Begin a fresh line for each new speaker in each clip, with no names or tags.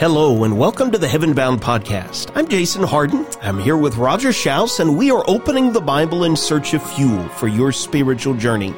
Hello and welcome to the Heaven Bound Podcast. I'm Jason Hardin. I'm here with Roger Shouse and we are opening the Bible in search of fuel for your spiritual journey.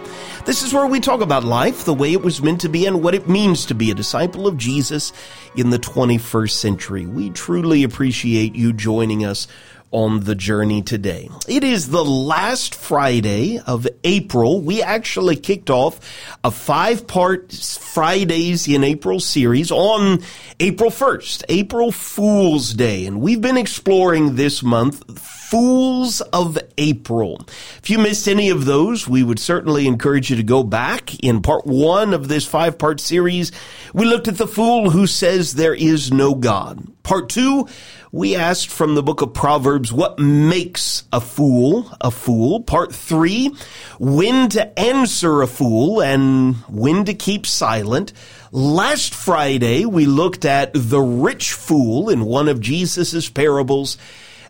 This is where we talk about life, the way it was meant to be, and what it means to be a disciple of Jesus in the 21st century. We truly appreciate you joining us on the journey today. It is the last Friday of April. We actually kicked off a five part Fridays in April series on April 1st, April Fool's Day. And we've been exploring this month Fools of April. If you missed any of those, we would certainly encourage you to go back. In part one of this five part series, we looked at the fool who says there is no God. Part two, we asked from the book of Proverbs what makes a fool a fool. Part three, when to answer a fool and when to keep silent. Last Friday, we looked at the rich fool in one of Jesus' parables.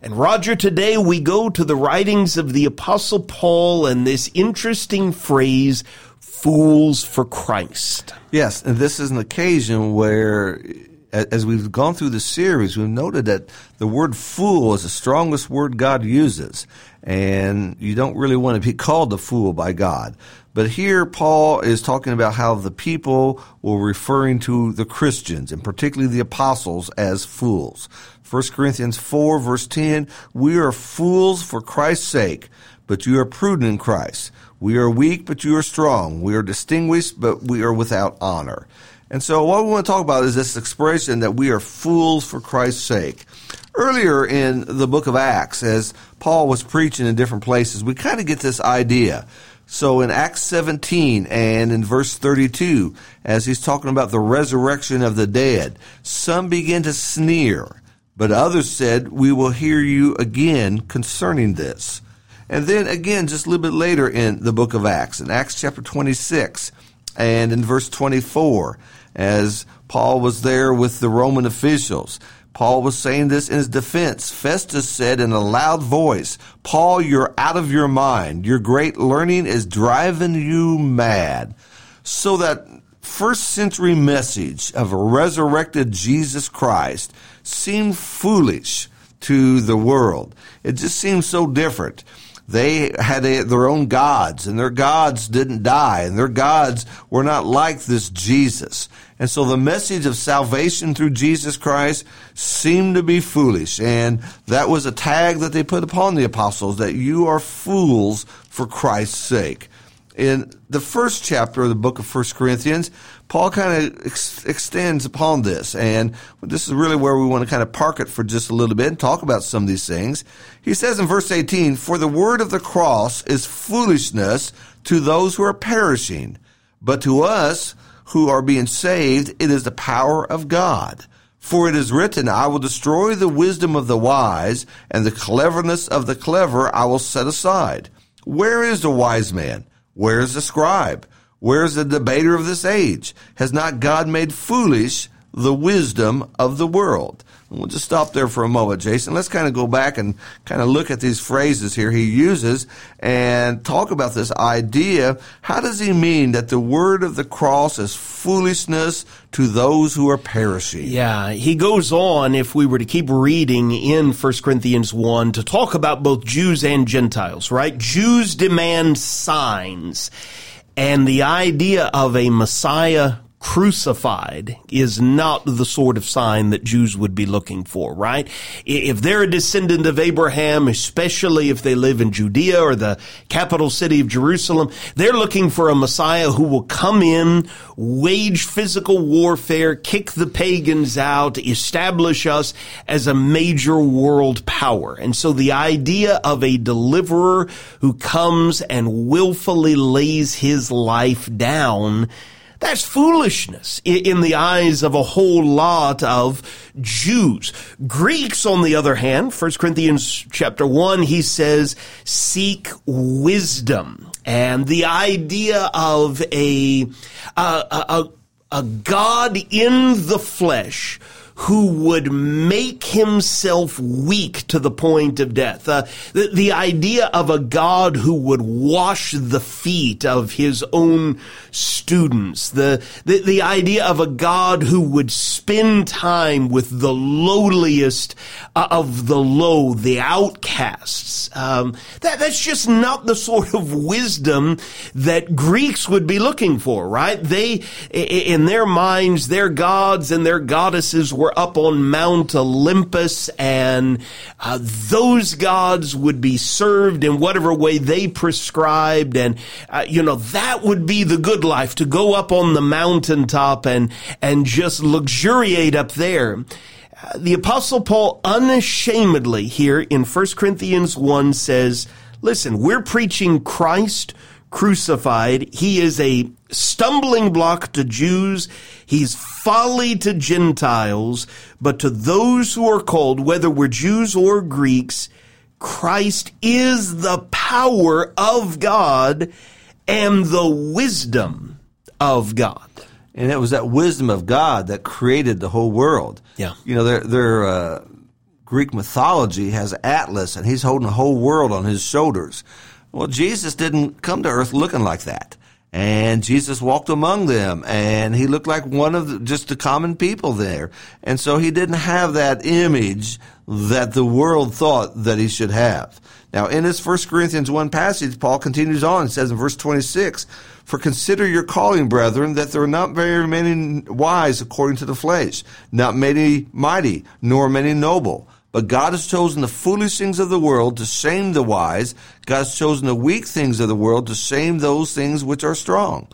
And Roger, today we go to the writings of the apostle Paul and this interesting phrase, fools for Christ.
Yes, and this is an occasion where as we've gone through the series, we've noted that the word fool is the strongest word God uses. And you don't really want to be called a fool by God. But here Paul is talking about how the people were referring to the Christians and particularly the apostles as fools. 1 Corinthians 4 verse 10, we are fools for Christ's sake, but you are prudent in Christ. We are weak, but you are strong. We are distinguished, but we are without honor. And so what we want to talk about is this expression that we are fools for Christ's sake. Earlier in the book of Acts, as Paul was preaching in different places, we kind of get this idea. So in Acts 17 and in verse 32, as he's talking about the resurrection of the dead, some begin to sneer but others said, We will hear you again concerning this. And then again, just a little bit later in the book of Acts, in Acts chapter 26 and in verse 24, as Paul was there with the Roman officials, Paul was saying this in his defense. Festus said in a loud voice, Paul, you're out of your mind. Your great learning is driving you mad. So that first century message of a resurrected Jesus Christ seemed foolish to the world. It just seemed so different. They had a, their own gods, and their gods didn't die, and their gods were not like this Jesus. And so the message of salvation through Jesus Christ seemed to be foolish. And that was a tag that they put upon the apostles that you are fools for Christ's sake in the first chapter of the book of First Corinthians, Paul kind of ex- extends upon this, and this is really where we want to kind of park it for just a little bit and talk about some of these things. He says in verse 18, For the word of the cross is foolishness to those who are perishing, but to us who are being saved, it is the power of God. For it is written, I will destroy the wisdom of the wise, and the cleverness of the clever I will set aside. Where is the wise man? Where is the scribe? Where is the debater of this age? Has not God made foolish the wisdom of the world? And we'll just stop there for a moment, Jason. Let's kind of go back and kind of look at these phrases here he uses and talk about this idea. How does he mean that the word of the cross is foolishness to those who are perishing?
Yeah, he goes on, if we were to keep reading in 1 Corinthians 1, to talk about both Jews and Gentiles, right? Jews demand signs. And the idea of a Messiah crucified is not the sort of sign that Jews would be looking for, right? If they're a descendant of Abraham, especially if they live in Judea or the capital city of Jerusalem, they're looking for a Messiah who will come in, wage physical warfare, kick the pagans out, establish us as a major world power. And so the idea of a deliverer who comes and willfully lays his life down that's foolishness in the eyes of a whole lot of Jews. Greeks, on the other hand, 1 Corinthians chapter 1, he says, seek wisdom. And the idea of a, a, a, a God in the flesh who would make himself weak to the point of death. Uh, the, the idea of a God who would wash the feet of his own students. The, the, the idea of a God who would spend time with the lowliest uh, of the low, the outcasts. Um, that, that's just not the sort of wisdom that Greeks would be looking for, right? They, in their minds, their gods and their goddesses were up on Mount Olympus and uh, those gods would be served in whatever way they prescribed. And, uh, you know, that would be the good life to go up on the mountaintop and, and just luxuriate up there. Uh, the apostle Paul unashamedly here in 1 Corinthians 1 says, listen, we're preaching Christ crucified. He is a stumbling block to Jews. He's folly to Gentiles. But to those who are called, whether we're Jews or Greeks, Christ is the power of God and the wisdom of God.
And it was that wisdom of God that created the whole world.
Yeah.
You know, their, their uh, Greek mythology has Atlas, and he's holding the whole world on his shoulders. Well, Jesus didn't come to earth looking like that. And Jesus walked among them and he looked like one of the, just the common people there. And so he didn't have that image that the world thought that he should have. Now, in this 1 Corinthians 1 passage, Paul continues on and says in verse 26, For consider your calling, brethren, that there are not very many wise according to the flesh, not many mighty, nor many noble but God has chosen the foolish things of the world to shame the wise. God has chosen the weak things of the world to shame those things which are strong.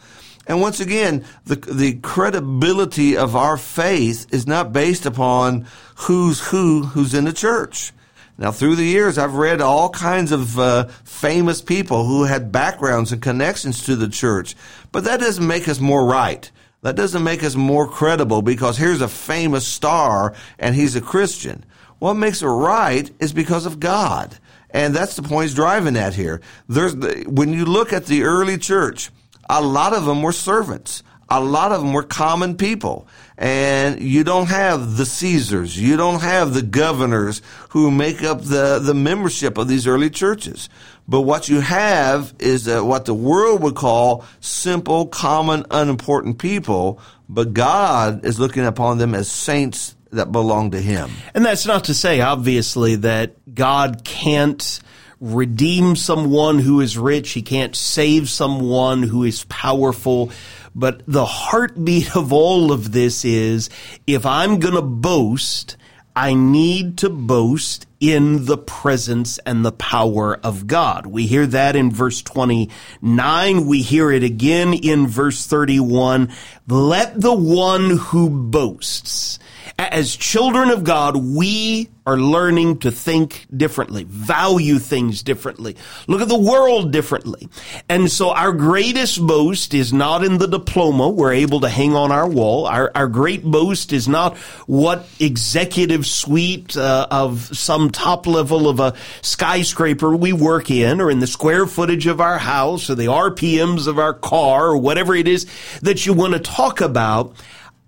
And once again, the, the credibility of our faith is not based upon who's who who's in the church. Now, through the years, I've read all kinds of uh, famous people who had backgrounds and connections to the church, but that doesn't make us more right. That doesn't make us more credible because here's a famous star and he's a Christian. What makes it right is because of God. And that's the point he's driving at here. There's the, when you look at the early church, a lot of them were servants. A lot of them were common people. And you don't have the Caesars. You don't have the governors who make up the, the membership of these early churches. But what you have is what the world would call simple, common, unimportant people. But God is looking upon them as saints that belong to him.
And that's not to say, obviously, that God can't redeem someone who is rich. He can't save someone who is powerful. But the heartbeat of all of this is if I'm going to boast, I need to boast in the presence and the power of God. We hear that in verse 29. We hear it again in verse 31. Let the one who boasts as children of God, we are learning to think differently, value things differently, look at the world differently. And so our greatest boast is not in the diploma we're able to hang on our wall. Our, our great boast is not what executive suite uh, of some top level of a skyscraper we work in or in the square footage of our house or the RPMs of our car or whatever it is that you want to talk about.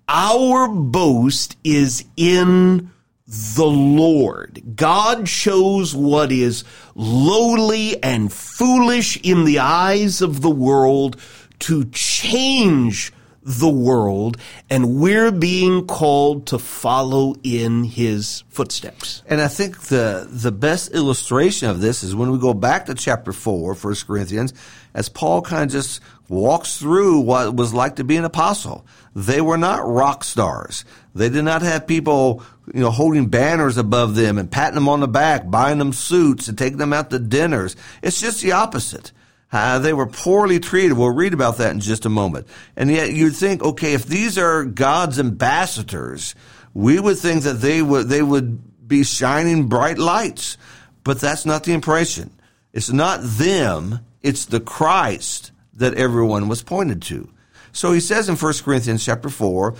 Our boast is in the Lord. God shows what is lowly and foolish in the eyes of the world to change the world, and we're being called to follow in his footsteps.
And I think the the best illustration of this is when we go back to chapter 4, 1 Corinthians, as Paul kind of just walks through what it was like to be an apostle. They were not rock stars. They did not have people, you know, holding banners above them and patting them on the back, buying them suits and taking them out to dinners. It's just the opposite. Uh, they were poorly treated. We'll read about that in just a moment. And yet you'd think, okay, if these are God's ambassadors, we would think that they would, they would be shining bright lights. But that's not the impression. It's not them. It's the Christ that everyone was pointed to. So he says in 1 Corinthians chapter 4,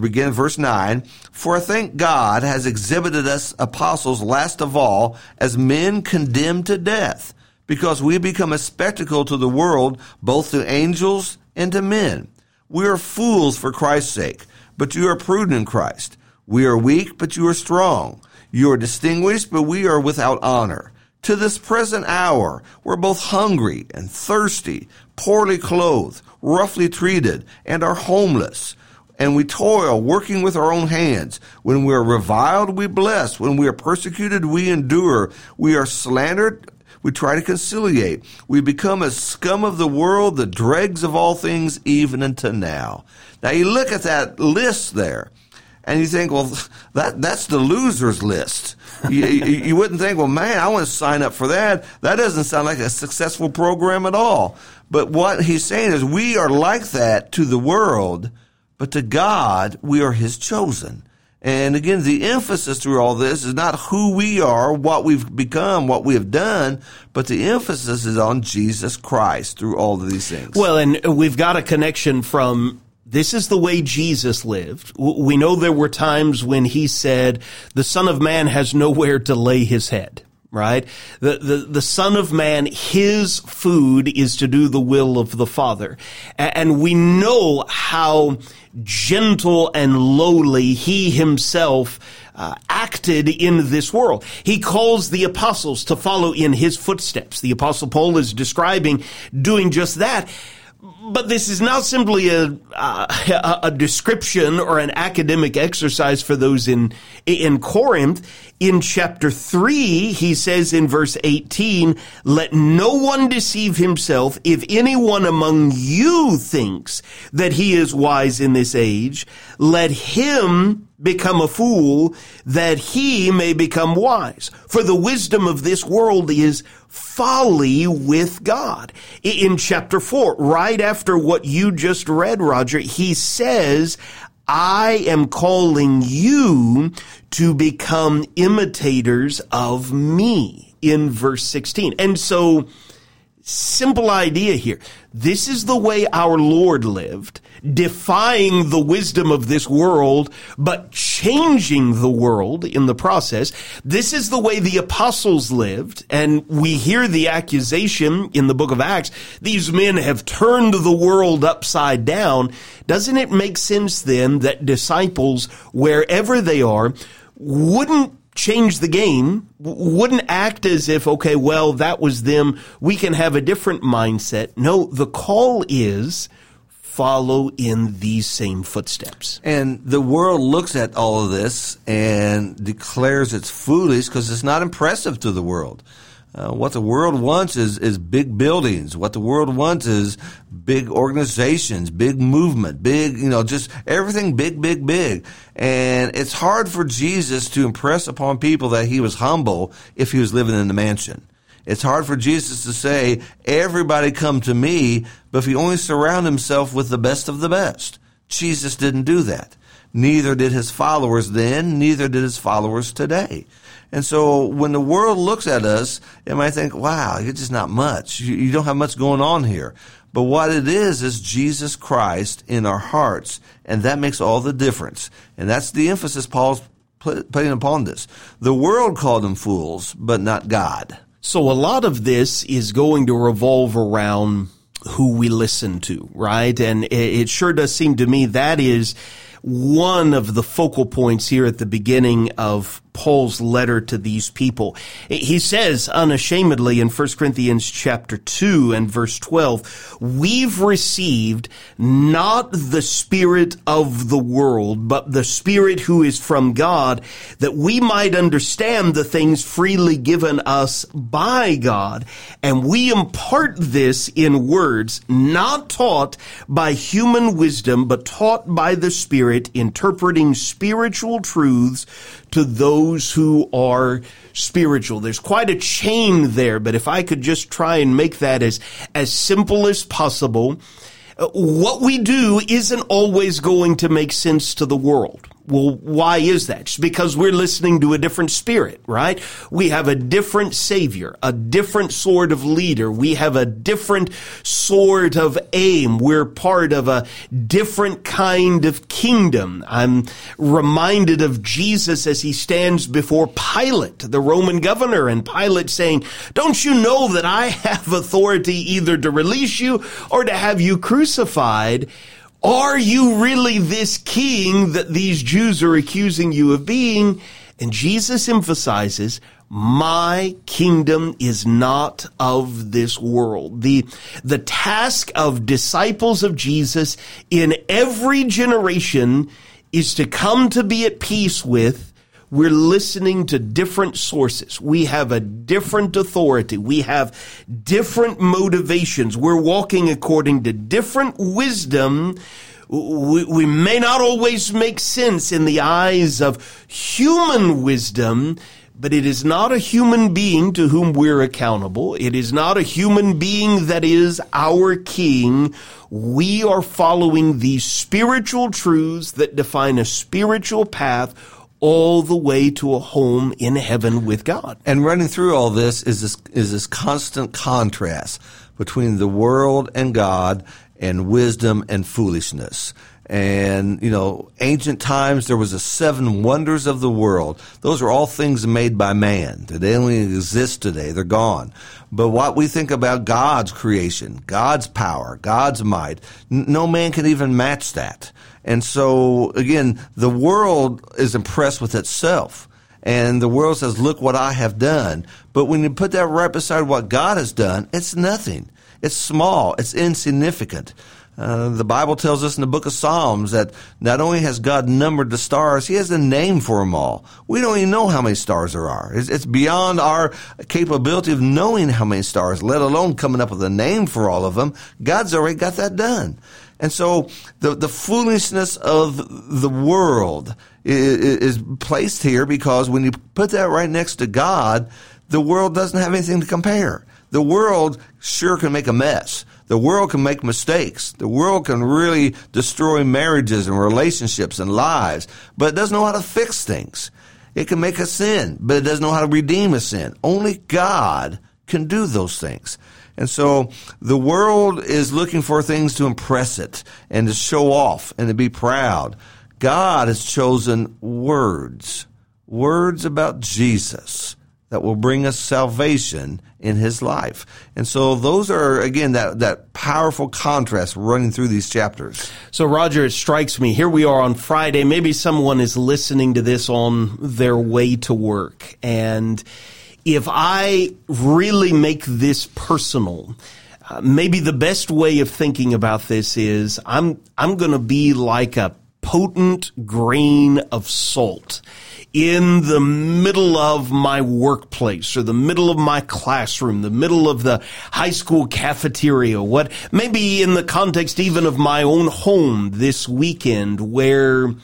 begin verse 9, For I think God has exhibited us apostles last of all as men condemned to death because we become a spectacle to the world, both to angels and to men. We are fools for Christ's sake, but you are prudent in Christ. We are weak, but you are strong. You are distinguished, but we are without honor. To this present hour, we're both hungry and thirsty, poorly clothed, roughly treated, and are homeless. And we toil, working with our own hands. When we are reviled, we bless. When we are persecuted, we endure. We are slandered, we try to conciliate. We become as scum of the world, the dregs of all things, even unto now. Now you look at that list there and you think, well, that that's the losers list. you, you, wouldn't think, well, man, I want to sign up for that. That doesn't sound like a successful program at all. But what he's saying is, we are like that to the world, but to God, we are His chosen. And again, the emphasis through all this is not who we are, what we've become, what we have done, but the emphasis is on Jesus Christ through all of these things.
Well, and we've got a connection from this is the way Jesus lived. We know there were times when he said, the son of man has nowhere to lay his head right? The, the, the son of man, his food is to do the will of the father. And we know how gentle and lowly he himself uh, acted in this world. He calls the apostles to follow in his footsteps. The apostle Paul is describing doing just that. But this is not simply a, a, a description or an academic exercise for those in in Corinth. In chapter three, he says in verse eighteen, "Let no one deceive himself. If anyone among you thinks that he is wise in this age, let him." become a fool that he may become wise. For the wisdom of this world is folly with God. In chapter four, right after what you just read, Roger, he says, I am calling you to become imitators of me in verse 16. And so, simple idea here. This is the way our Lord lived defying the wisdom of this world, but changing the world in the process. This is the way the apostles lived. And we hear the accusation in the book of Acts. These men have turned the world upside down. Doesn't it make sense then that disciples, wherever they are, wouldn't change the game, wouldn't act as if, okay, well, that was them. We can have a different mindset. No, the call is follow in these same footsteps.
And the world looks at all of this and declares it's foolish because it's not impressive to the world. Uh, what the world wants is, is big buildings. What the world wants is big organizations, big movement, big, you know, just everything big, big, big. And it's hard for Jesus to impress upon people that he was humble if he was living in the mansion. It's hard for Jesus to say, everybody come to me, but if he only surround himself with the best of the best. Jesus didn't do that. Neither did his followers then, neither did his followers today. And so when the world looks at us, it might think, wow, you're just not much. You, you don't have much going on here. But what it is, is Jesus Christ in our hearts. And that makes all the difference. And that's the emphasis Paul's putting upon this. The world called them fools, but not God.
So a lot of this is going to revolve around who we listen to, right? And it, sure does seem to me that is one of the focal points here at the beginning of Paul's letter to these people. He says unashamedly in 1 Corinthians chapter 2 and verse 12, we've received not the spirit of the world, but the spirit who is from God, that we might understand the things freely given us by God. And we impart this in words not taught by human wisdom, but taught by the Spirit, interpreting spiritual truths to those who are spiritual. There's quite a chain there, but if I could just try and make that as, as simple as possible, uh, what we do isn't always going to make sense to the world. Well, why is that? It's because we're listening to a different spirit, right? We have a different savior, a different sort of leader. We have a different sort of aim. We're part of a different kind of kingdom. I'm reminded of Jesus as he stands before Pilate, the Roman governor, and Pilate saying, don't you know that I have authority either to release you or to have you crucified? Are you really this king that these Jews are accusing you of being? And Jesus emphasizes, my kingdom is not of this world. The, the task of disciples of Jesus in every generation is to come to be at peace with we're listening to different sources. We have a different authority. We have different motivations. We're walking according to different wisdom. We, we, may not always make sense in the eyes of human wisdom, but it is not a human being to whom we're accountable. It is not a human being that is our king. We are following these spiritual truths that define a spiritual path all the way to a home in heaven with God.
And running through all this is this is this constant contrast between the world and God and wisdom and foolishness. And, you know, ancient times there was the seven wonders of the world. Those are all things made by man. They only exist today. They're gone. But what we think about God's creation, God's power, God's might, no man can even match that. And so, again, the world is impressed with itself. And the world says, look what I have done. But when you put that right beside what God has done, it's nothing. It's small. It's insignificant. Uh, the Bible tells us in the book of Psalms that not only has God numbered the stars, He has a name for them all. We don't even know how many stars there are. It's, it's, beyond our capability of knowing how many stars, let alone coming up with a name for all of them. God's already got that done. And so the, the foolishness of the world is, is placed here because when you put that right next to God, the world doesn't have anything to compare. The world sure can make a mess. The world can make mistakes. The world can really destroy marriages and relationships and lives, but it doesn't know how to fix things. It can make a sin, but it doesn't know how to redeem a sin. Only God can do those things. And so the world is looking for things to impress it and to show off and to be proud. God has chosen words, words about Jesus that will bring us salvation in his life. And so those are again that that powerful contrast running through these chapters.
So Roger, it strikes me here we are on Friday, maybe someone is listening to this on their way to work and if I really make this personal, uh, maybe the best way of thinking about this is I'm I'm going to be like a potent grain of salt in the middle of my workplace or the middle of my classroom, the middle of the high school cafeteria, what maybe in the context even of my own home this weekend where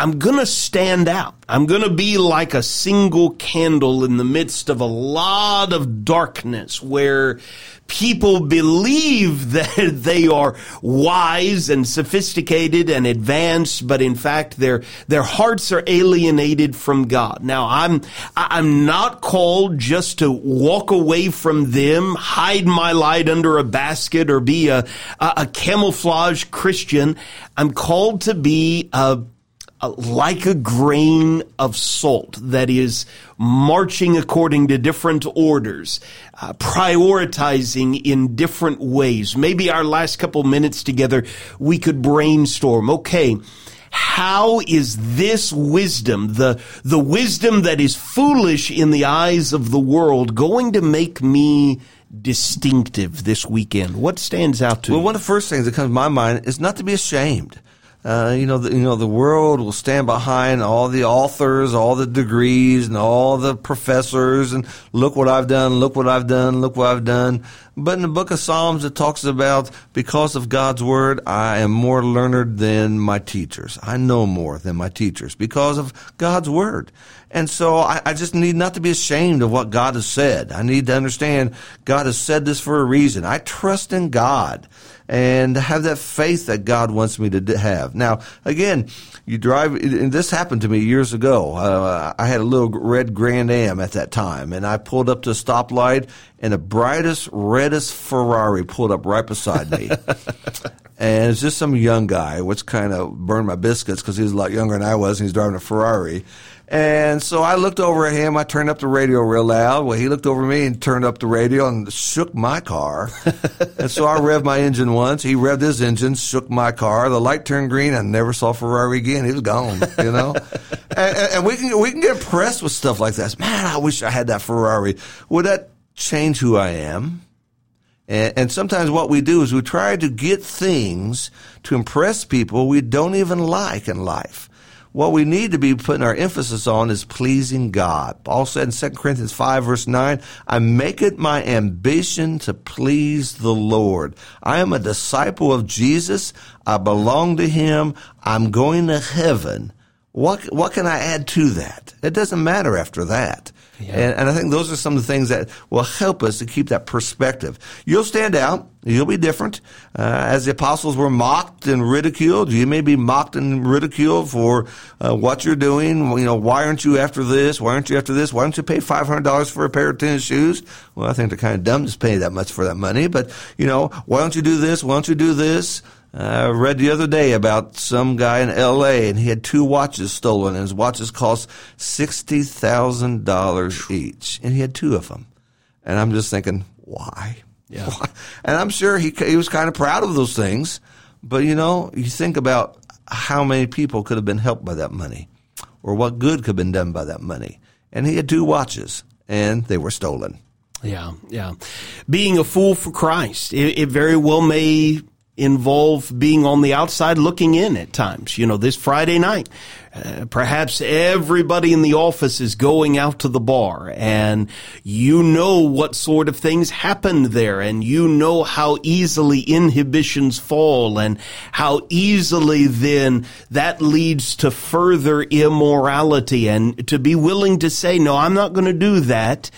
I'm going to stand out. I'm going to be like a single candle in the midst of a lot of darkness where people believe that they are wise and sophisticated and advanced, but in fact their, their hearts are alienated from God. Now I'm, I'm not called just to walk away from them, hide my light under a basket or be a, a, a camouflage Christian. I'm called to be a uh, like a grain of salt that is marching according to different orders, uh, prioritizing in different ways. Maybe our last couple minutes together, we could brainstorm. Okay. How is this wisdom, the, the wisdom that is foolish in the eyes of the world, going to make me distinctive this weekend? What stands out to
well,
you?
Well, one of the first things that comes to my mind is not to be ashamed. Uh, you know, the, you know, the world will stand behind all the authors, all the degrees, and all the professors, and look what I've done, look what I've done, look what I've done. But in the book of Psalms, it talks about because of God's word, I am more learned than my teachers. I know more than my teachers because of God's word. And so I, I just need not to be ashamed of what God has said. I need to understand God has said this for a reason. I trust in God and have that faith that God wants me to have. Now, again, you drive, and this happened to me years ago. Uh, I had a little red Grand Am at that time, and I pulled up to a stoplight, and the brightest, reddest Ferrari pulled up right beside me. and it's just some young guy, which kind of burned my biscuits because he was a lot younger than I was, and he's driving a Ferrari. And so I looked over at him. I turned up the radio real loud. Well, he looked over at me and turned up the radio and shook my car. and so I revved my engine once. He revved his engine, shook my car. The light turned green. I never saw Ferrari again. He was gone. You know, and, and, we can we can get impressed with stuff like this. Man, I wish I had that Ferrari. Would that change who I am? And, and sometimes what we do is we try to get things to impress people we don't even like in life what we need to be putting our emphasis on is pleasing God. Paul said in 2 Corinthians 5 verse 9, I make it my ambition to please the Lord. I am a disciple of Jesus. I belong to Him. I'm going to heaven. What, what can I add to that? It doesn't matter after that. Yeah. And, and, I think those are some of the things that will help us to keep that perspective. You'll stand out. You'll be different. Uh, as the apostles were mocked and ridiculed, you may be mocked and ridiculed for uh, what you're doing. You know, why aren't you after this? Why aren't you after this? Why don't you pay $500 for a pair of tennis shoes? Well, I think they're kind of dumb to pay that much for that money. But, you know, why don't you do this? Why don't you do this? I read the other day about some guy in L.A. and he had two watches stolen, and his watches cost sixty thousand dollars each, and he had two of them. And I'm just thinking, why?
Yeah. Why?
And I'm sure he he was kind of proud of those things, but you know, you think about how many people could have been helped by that money, or what good could have been done by that money. And he had two watches, and they were stolen.
Yeah, yeah. Being a fool for Christ, it, it very well may involve being on the outside looking in at times. You know, this Friday night, uh, perhaps everybody in the office is going out to the bar and you know what sort of things happened there and you know how easily inhibitions fall and how easily then that leads to further immorality and to be willing to say, no, I'm not going to do that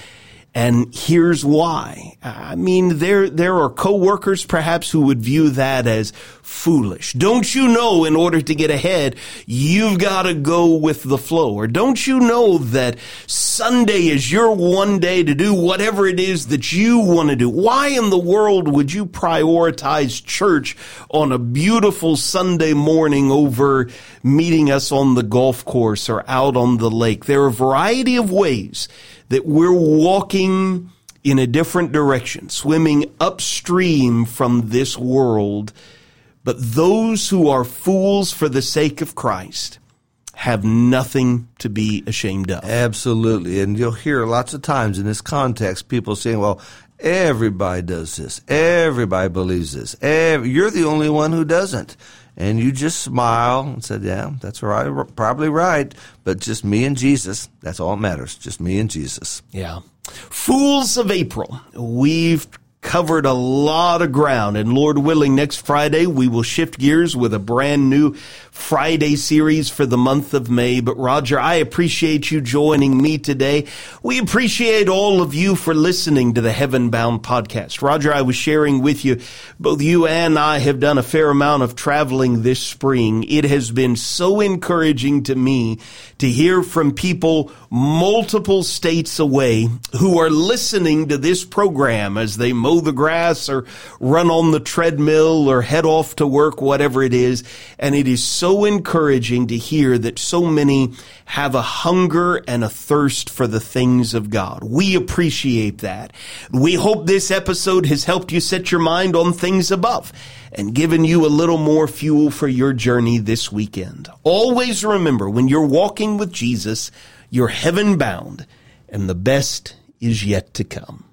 and here's why. I mean, there, there are coworkers perhaps who would view that as foolish. Don't you know in order to get ahead, you've got to go with the flow? Or don't you know that Sunday is your one day to do whatever it is that you want to do? Why in the world would you prioritize church on a beautiful Sunday morning over meeting us on the golf course or out on the lake? There are a variety of ways that we're walking in a different direction, swimming upstream from this world. But those who are fools for the sake of Christ have nothing to be ashamed of.
Absolutely. And you'll hear lots of times in this context people saying, well, everybody does this. Everybody believes this. Every, you're the only one who doesn't and you just smile and said, "Yeah, that's right, probably right." But just me and Jesus. That's all that matters. Just me and Jesus.
Yeah. Fools of April. We've covered a lot of ground and Lord willing next Friday we will shift gears with a brand new Friday series for the month of May. But Roger, I appreciate you joining me today. We appreciate all of you for listening to the Heaven Bound podcast. Roger, I was sharing with you, both you and I have done a fair amount of traveling this spring. It has been so encouraging to me to hear from people multiple states away who are listening to this program as they mow the grass or run on the treadmill or head off to work, whatever it is. And it is so encouraging to hear that so many have a hunger and a thirst for the things of God. We appreciate that. We hope this episode has helped you set your mind on things above and given you a little more fuel for your journey this weekend. Always remember when you're walking with Jesus, you're heaven bound and the best is yet to come.